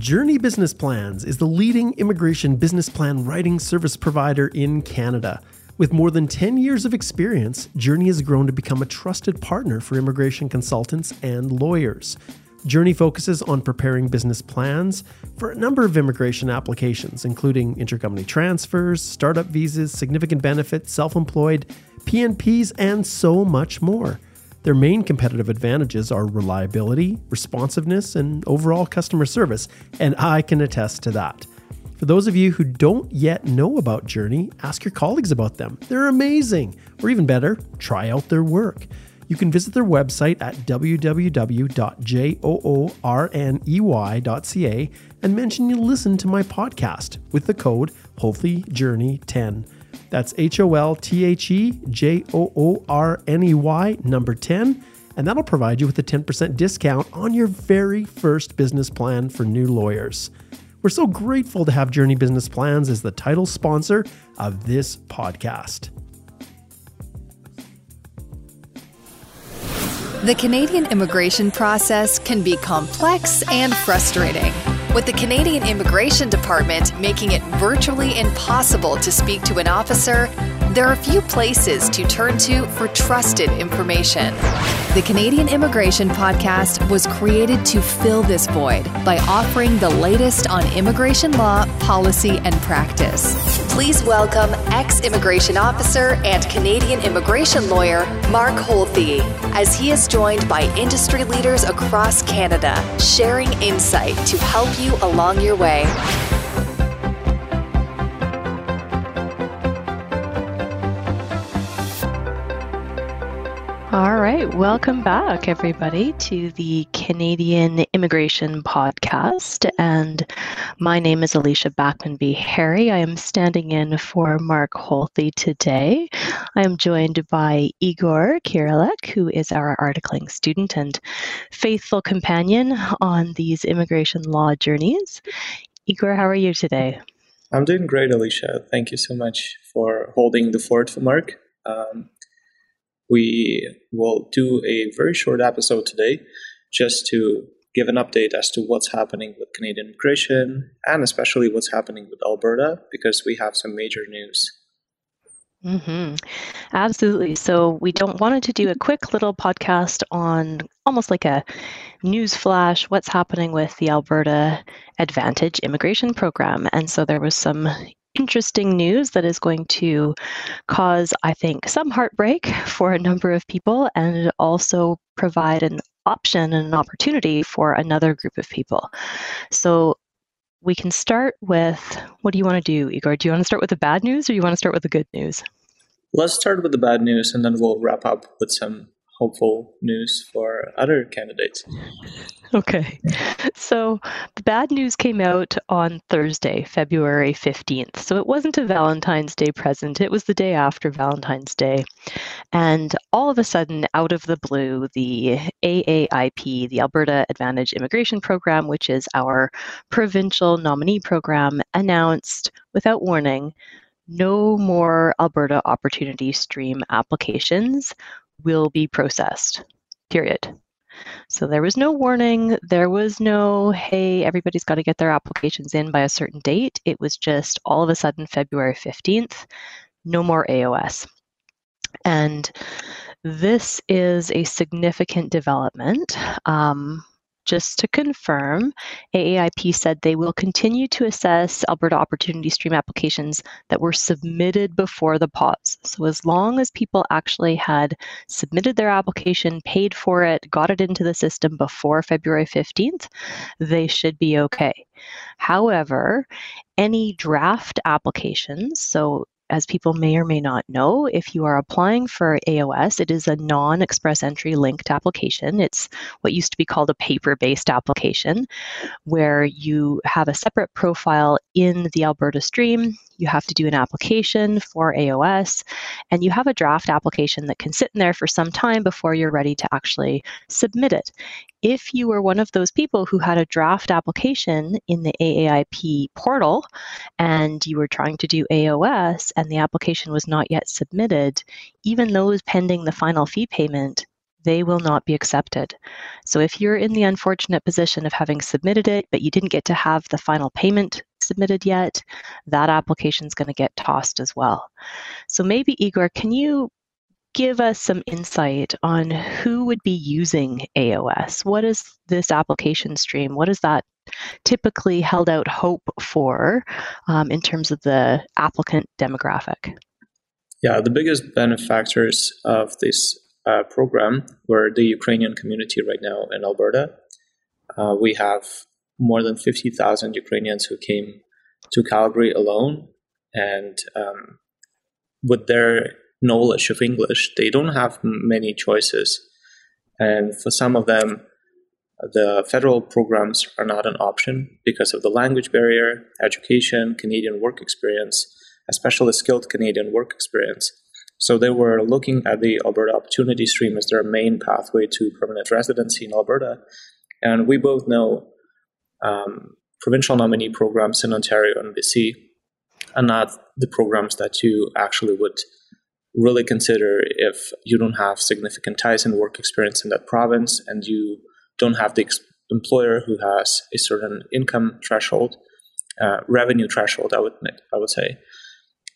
Joorney Business Plans is the leading immigration business plan writing service provider in Canada. With more than 10 years of experience, Joorney has grown to become a trusted partner for immigration consultants and lawyers. Joorney focuses on preparing business plans for a number of immigration applications, including intercompany transfers, startup visas, significant benefits, self employed, PNPs, and so much more. Their main competitive advantages are reliability, responsiveness, and overall customer service, and I can attest to that. For those of you who don't yet know about Joorney, ask your colleagues about them. They're amazing. Or even better, try out their work. You can visit their website at www.joorney.ca and mention you listen to my podcast with the code HOLTHEJOORNEY10. That's H O L T H E J O O R N E Y number 10, and that'll provide you with a 10% discount on your very first business plan for new lawyers. We're so grateful to have Joorney Business Plans as the title sponsor of this podcast. The Canadian immigration process can be complex and frustrating. With the Canadian Immigration Department making it virtually impossible to speak to an officer, there are few places to turn to for trusted information. The Canadian Immigration Podcast was created to fill this void by offering the latest on immigration law, policy, and practice. Please welcome ex immigration officer and Canadian immigration lawyer Mark Holthe as he is joined by industry leaders across Canada, sharing insight to help you along your way. All right, welcome back, everybody, to the Canadian Immigration Podcast. And my name is Alicia Backman-Beharry. I am standing in for Mark Holthe today. I am joined by Igor Kyryliuk, who is our articling student and faithful companion on these immigration law journeys. Igor, how are you today? I'm doing great, Alicia. Thank you so much for holding the fort for Mark. Um, we will do a very short episode today just to give an update as to what's happening with Canadian immigration and especially what's happening with Alberta because we have some major news. Mm-hmm. Absolutely. So, we don't wanted to do a quick little podcast on almost like a news flash what's happening with the Alberta Advantage immigration program. And so, there was some interesting news that is going to cause, I think, some heartbreak for a number of people and also provide an option and an opportunity for another group of people. So we can start with what do you want to do, Igor? Do you want to start with the bad news or you want to start with the good news? Let's start with the bad news and then we'll wrap up with some hopeful news for other candidates. Okay. So the bad news came out on Thursday, February 15th. So it wasn't a Valentine's Day present, it was the day after Valentine's Day. And all of a sudden, out of the blue, the AAIP, the Alberta Advantage Immigration Program, which is our provincial nominee program, announced without warning no more Alberta Opportunity Stream applications will be processed, period. So there was no warning. There was no, hey, everybody's got to get their applications in by a certain date. It was just all of a sudden February 15th, no more AOS. And this is a significant development. Um, just to confirm, AAIP said they will continue to assess Alberta Opportunity Stream applications that were submitted before the pause. So, as long as people actually had submitted their application, paid for it, got it into the system before February 15th, they should be okay. However, any draft applications, so as people may or may not know, if you are applying for AOS, it is a non express entry linked application. It's what used to be called a paper based application, where you have a separate profile in the Alberta stream. You have to do an application for AOS, and you have a draft application that can sit in there for some time before you're ready to actually submit it. If you were one of those people who had a draft application in the AAIP portal and you were trying to do AOS and the application was not yet submitted, even those pending the final fee payment they will not be accepted. So if you're in the unfortunate position of having submitted it, but you didn't get to have the final payment submitted yet, that application is going to get tossed as well. So maybe, Igor, can you give us some insight on who would be using AOS? What is this application stream? What is that typically held out hope for um, in terms of the applicant demographic? Yeah, the biggest benefactors of this uh, program were the Ukrainian community right now in Alberta. Uh, we have more than 50,000 Ukrainians who came to Calgary alone. And um, with their knowledge of English, they don't have many choices. And for some of them, the federal programs are not an option because of the language barrier, education, Canadian work experience, especially skilled Canadian work experience. So they were looking at the Alberta Opportunity Stream as their main pathway to permanent residency in Alberta. And we both know um, provincial nominee programs in Ontario and BC are not the programs that you actually would really consider if you don't have significant ties and work experience in that province and you don't have the ex- employer who has a certain income threshold, uh, revenue threshold, I would I would say.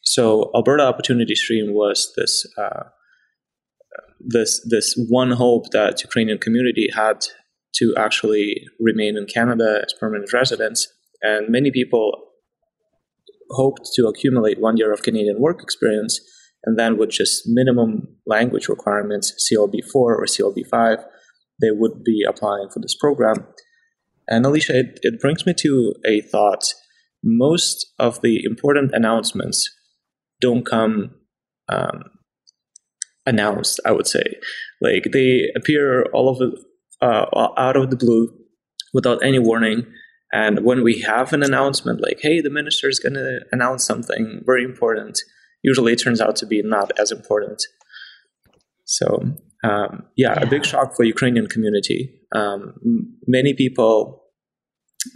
So Alberta Opportunity Stream was this uh, this this one hope that Ukrainian community had to actually remain in Canada as permanent residents, and many people hoped to accumulate one year of Canadian work experience, and then with just minimum language requirements, CLB4 or CLB5, they would be applying for this program. And Alicia, it, it brings me to a thought. Most of the important announcements don't come um, announced, I would say. Like they appear all of uh, out of the blue without any warning. And when we have an announcement like, hey, the minister is going to announce something very important, usually it turns out to be not as important. So, um, yeah, yeah, a big shock for Ukrainian community. Um, many people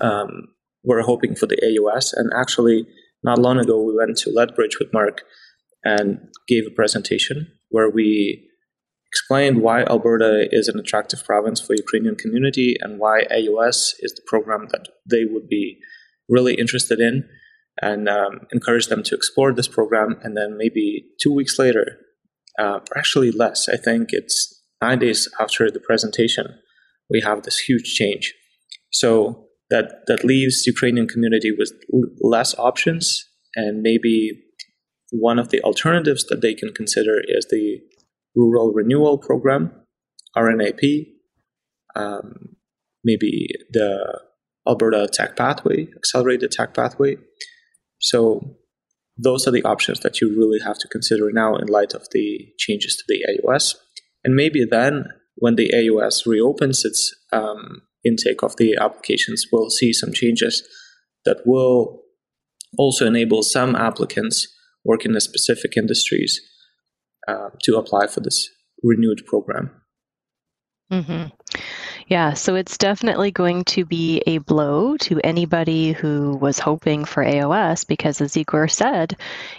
um, were hoping for the AOS, and actually, not long ago, we went to Lethbridge with Mark and gave a presentation where we explained why Alberta is an attractive province for Ukrainian community and why AOS is the program that they would be really interested in and um, encourage them to explore this program. And then maybe two weeks later, uh, actually less, I think it's nine days after the presentation, we have this huge change. So that, that leaves Ukrainian community with less options and maybe one of the alternatives that they can consider is the Rural Renewal Program, RNIP, um, maybe the Alberta Tech Pathway, Accelerated Tech Pathway. So those are the options that you really have to consider now in light of the changes to the AOS. And maybe then, when the AOS reopens its um, intake of the applications, we'll see some changes that will also enable some applicants working in specific industries uh, to apply for this renewed program. Mm-hmm. Yeah, so it's definitely going to be a blow to anybody who was hoping for AOS because, as Igor said,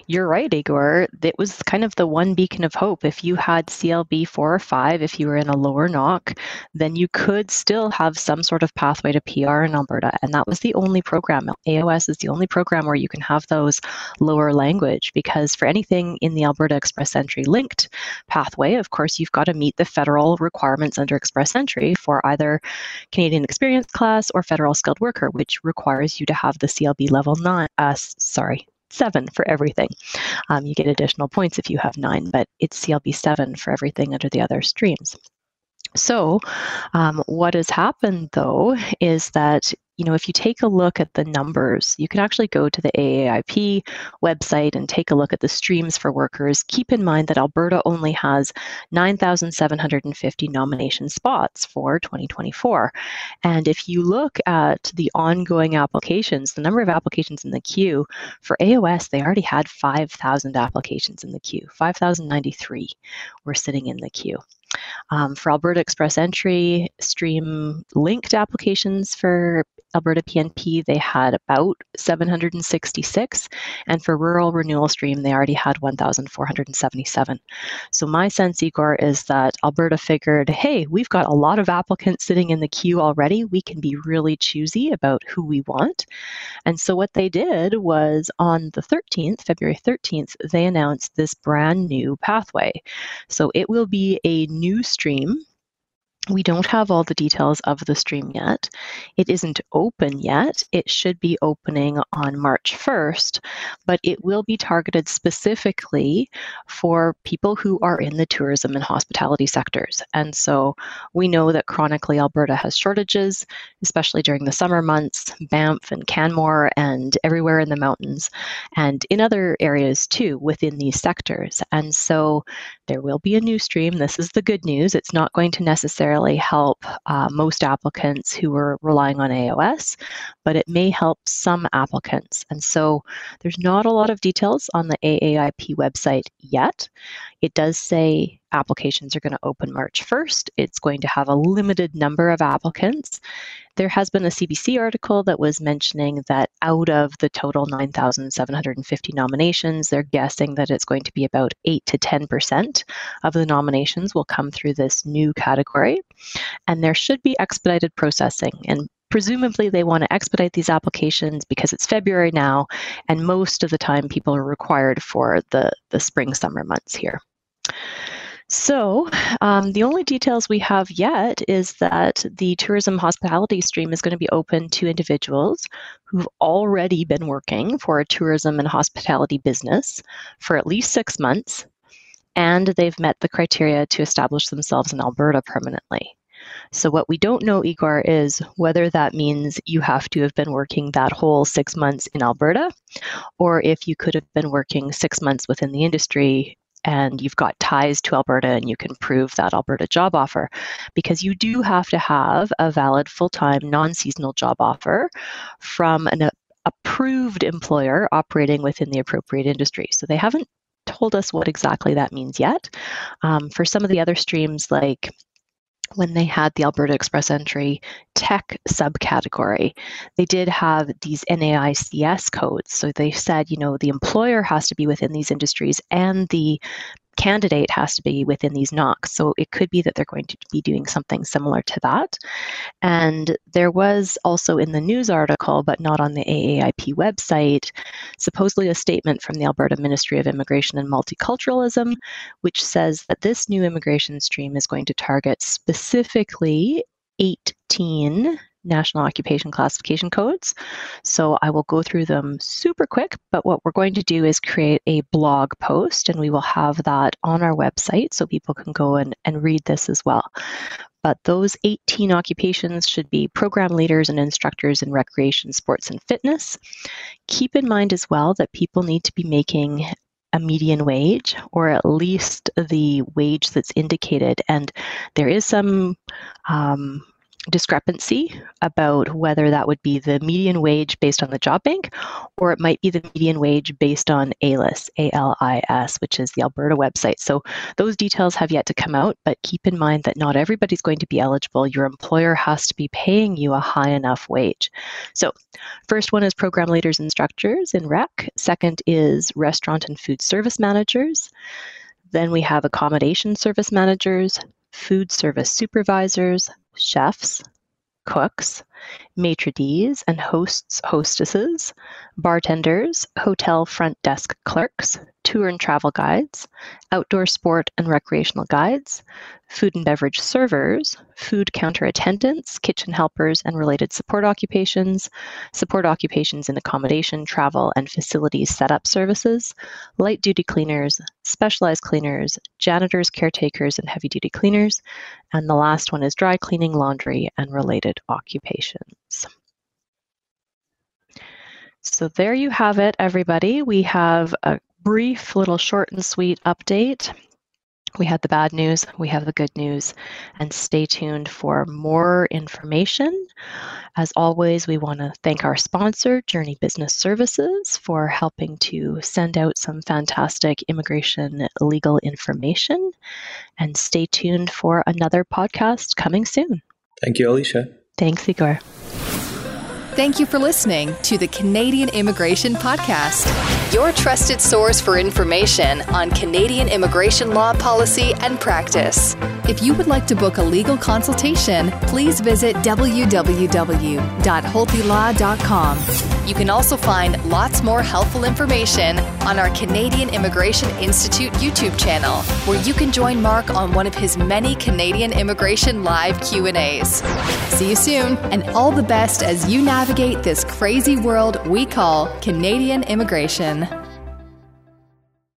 you're right, Igor. It was kind of the one beacon of hope. If you had CLB four or five, if you were in a lower NOC, then you could still have some sort of pathway to PR in Alberta. And that was the only program. AOS is the only program where you can have those lower language because for anything in the Alberta Express Entry linked pathway, of course, you've got to meet the federal requirements under Express Entry for either Canadian Experience class or Federal Skilled Worker, which requires you to have the CLB level nine. Uh, sorry, seven for everything. Um, you get additional points if you have nine, but it's CLB seven for everything under the other streams. So, um, what has happened though is that you know, if you take a look at the numbers, you can actually go to the AAIP website and take a look at the streams for workers. Keep in mind that Alberta only has 9,750 nomination spots for 2024. And if you look at the ongoing applications, the number of applications in the queue for AOS, they already had 5,000 applications in the queue. 5,093 were sitting in the queue. Um, for Alberta Express Entry, stream linked applications for Alberta PNP, they had about 766, and for rural renewal stream, they already had 1,477. So my sense, Igor, is that Alberta figured, hey, we've got a lot of applicants sitting in the queue already. We can be really choosy about who we want. And so what they did was on the 13th, February 13th, they announced this brand new pathway. So it will be a new stream we don't have all the details of the stream yet. It isn't open yet. It should be opening on March 1st, but it will be targeted specifically for people who are in the tourism and hospitality sectors. And so we know that chronically Alberta has shortages, especially during the summer months, Banff and Canmore and everywhere in the mountains, and in other areas too within these sectors. And so there will be a new stream. This is the good news. It's not going to necessarily necessarily help uh, most applicants who are relying on AOS, but it may help some applicants. And so there's not a lot of details on the AAIP website yet. It does say applications are going to open March 1st. It's going to have a limited number of applicants. There has been a CBC article that was mentioning that out of the total 9,750 nominations, they're guessing that it's going to be about 8 to 10% of the nominations will come through this new category. And there should be expedited processing. And presumably they want to expedite these applications because it's February now, and most of the time people are required for the, the spring summer months here. So, um, the only details we have yet is that the tourism hospitality stream is going to be open to individuals who've already been working for a tourism and hospitality business for at least six months, and they've met the criteria to establish themselves in Alberta permanently. So, what we don't know, Igor, is whether that means you have to have been working that whole six months in Alberta, or if you could have been working six months within the industry and you've got ties to Alberta and you can prove that Alberta job offer because you do have to have a valid full time non seasonal job offer from an approved employer operating within the appropriate industry. So they haven't told us what exactly that means yet. Um, for some of the other streams like when they had the Alberta Express Entry tech subcategory, they did have these NAICS codes. So they said, you know, the employer has to be within these industries and the candidate has to be within these NOCs. So it could be that they're going to be doing something similar to that. And there was also in the news article, but not on the AAIP website, supposedly a statement from the Alberta Ministry of Immigration and Multiculturalism, which says that this new immigration stream is going to target specifically 18 national occupation classification codes. So I will go through them super quick, but what we're going to do is create a blog post and we will have that on our website so people can go and, and read this as well. But those 18 occupations should be program leaders and instructors in recreation, sports, and fitness. Keep in mind as well that people need to be making a median wage or at least the wage that's indicated. And there is some um, discrepancy about whether that would be the median wage based on the job bank or it might be the median wage based on ALIS, A-L-I-S, which is the Alberta website. So those details have yet to come out, but keep in mind that not everybody's going to be eligible. Your employer has to be paying you a high enough wage. So first one is program leaders and instructors in rec. Second is restaurant and food service managers. Then we have accommodation service managers, food service supervisors, chefs, cooks, maitre d's and hosts, hostesses, bartenders, hotel front desk clerks, tour and travel guides, outdoor sport and recreational guides, food and beverage servers, food counter attendants, kitchen helpers and related support occupations, support occupations in accommodation, travel, and facilities setup services, light duty cleaners, specialized cleaners, janitors, caretakers, and heavy duty cleaners, and the last one is dry cleaning, laundry, and related occupations. So there you have it, everybody. We have a brief little short and sweet update we had the bad news, we have the good news, and stay tuned for more information. As always, we want to thank our sponsor, Joorney Business Services, for helping to send out some fantastic immigration legal information. And stay tuned for another podcast coming soon. Thank you, Alicia. Thanks, Igor. Thank you for listening to the Canadian Immigration Podcast, your trusted source for information on Canadian immigration law policy and practice. If you would like to book a legal consultation, please visit www.holtelaw.com. You can also find lots more helpful information on our Canadian Immigration Institute YouTube channel, where you can join Mark on one of his many Canadian immigration live Q&As. See you soon and all the best as you navigate this crazy world we call Canadian immigration.